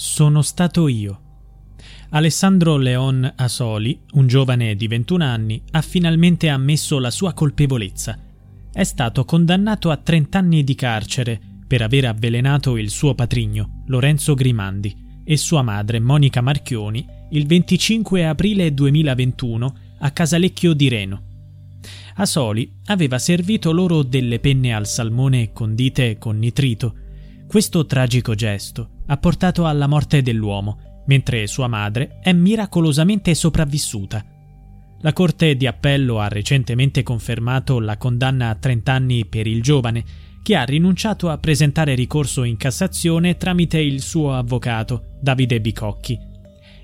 Sono stato io. Alessandro Leon Asoli, un giovane di 21 anni, ha finalmente ammesso la sua colpevolezza. È stato condannato a 30 anni di carcere per aver avvelenato il suo patrigno, Lorenzo Grimandi, e sua madre, Monica Marchioni, il 25 aprile 2021 a Casalecchio di Reno. Asoli aveva servito loro delle penne al salmone condite con nitrito. Questo tragico gesto ha portato alla morte dell'uomo, mentre sua madre è miracolosamente sopravvissuta. La Corte di Appello ha recentemente confermato la condanna a 30 anni per il giovane, che ha rinunciato a presentare ricorso in Cassazione tramite il suo avvocato, Davide Bicocchi.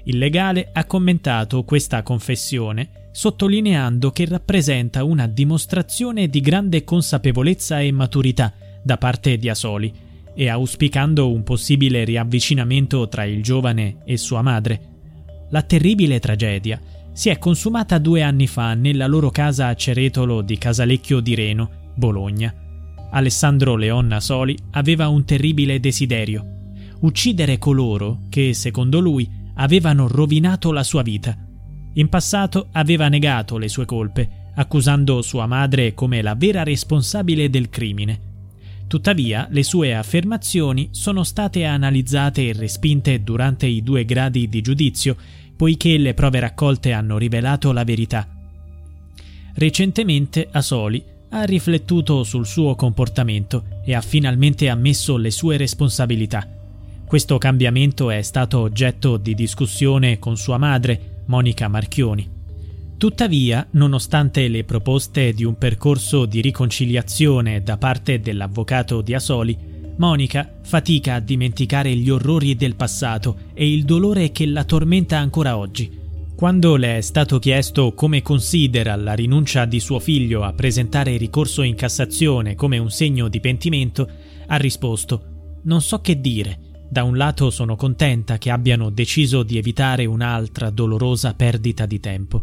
Il legale ha commentato questa confessione sottolineando che rappresenta una dimostrazione di grande consapevolezza e maturità da parte di Asoli e auspicando un possibile riavvicinamento tra il giovane e sua madre. La terribile tragedia si è consumata due anni fa nella loro casa a Ceretolo di Casalecchio di Reno, Bologna. Alessandro Leonna Soli aveva un terribile desiderio, uccidere coloro che, secondo lui, avevano rovinato la sua vita. In passato aveva negato le sue colpe, accusando sua madre come la vera responsabile del crimine. Tuttavia, le sue affermazioni sono state analizzate e respinte durante i due gradi di giudizio, poiché le prove raccolte hanno rivelato la verità. Recentemente Asoli ha riflettuto sul suo comportamento e ha finalmente ammesso le sue responsabilità. Questo cambiamento è stato oggetto di discussione con sua madre, Monica Marchioni. Tuttavia, nonostante le proposte di un percorso di riconciliazione da parte dell'avvocato di Asoli, Monica fatica a dimenticare gli orrori del passato e il dolore che la tormenta ancora oggi. Quando le è stato chiesto come considera la rinuncia di suo figlio a presentare ricorso in Cassazione come un segno di pentimento, ha risposto Non so che dire. Da un lato sono contenta che abbiano deciso di evitare un'altra dolorosa perdita di tempo.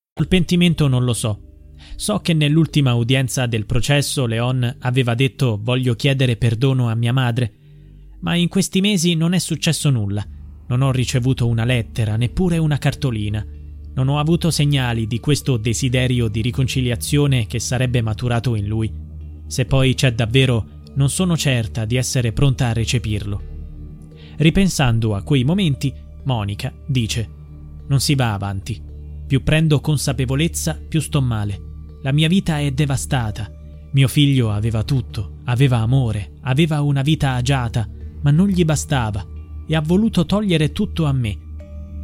Il pentimento non lo so. So che nell'ultima udienza del processo Leon aveva detto voglio chiedere perdono a mia madre. Ma in questi mesi non è successo nulla. Non ho ricevuto una lettera, neppure una cartolina. Non ho avuto segnali di questo desiderio di riconciliazione che sarebbe maturato in lui. Se poi c'è davvero, non sono certa di essere pronta a recepirlo. Ripensando a quei momenti, Monica dice: Non si va avanti. Più prendo consapevolezza, più sto male. La mia vita è devastata. Mio figlio aveva tutto, aveva amore, aveva una vita agiata, ma non gli bastava e ha voluto togliere tutto a me.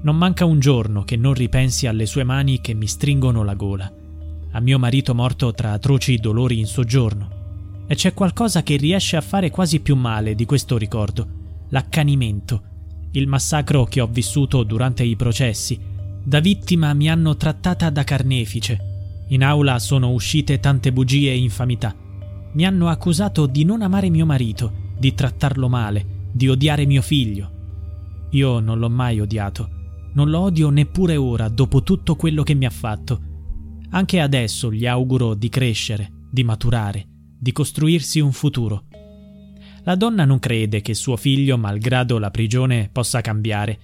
Non manca un giorno che non ripensi alle sue mani che mi stringono la gola, a mio marito morto tra atroci dolori in soggiorno. E c'è qualcosa che riesce a fare quasi più male di questo ricordo, l'accanimento, il massacro che ho vissuto durante i processi. Da vittima mi hanno trattata da carnefice. In aula sono uscite tante bugie e infamità. Mi hanno accusato di non amare mio marito, di trattarlo male, di odiare mio figlio. Io non l'ho mai odiato. Non lo odio neppure ora, dopo tutto quello che mi ha fatto. Anche adesso gli auguro di crescere, di maturare, di costruirsi un futuro. La donna non crede che suo figlio, malgrado la prigione, possa cambiare.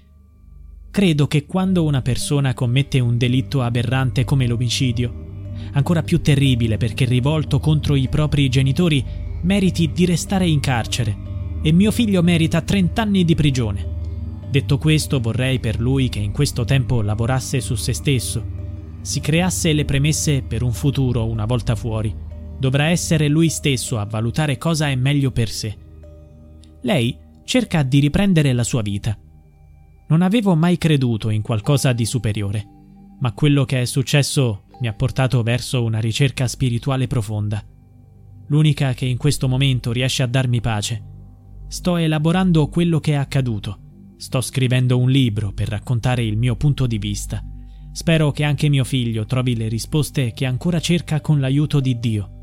Credo che quando una persona commette un delitto aberrante come l'omicidio, ancora più terribile perché rivolto contro i propri genitori, meriti di restare in carcere e mio figlio merita 30 anni di prigione. Detto questo, vorrei per lui che in questo tempo lavorasse su se stesso, si creasse le premesse per un futuro una volta fuori. Dovrà essere lui stesso a valutare cosa è meglio per sé. Lei cerca di riprendere la sua vita. Non avevo mai creduto in qualcosa di superiore, ma quello che è successo mi ha portato verso una ricerca spirituale profonda l'unica che in questo momento riesce a darmi pace. Sto elaborando quello che è accaduto. Sto scrivendo un libro per raccontare il mio punto di vista. Spero che anche mio figlio trovi le risposte che ancora cerca con l'aiuto di Dio.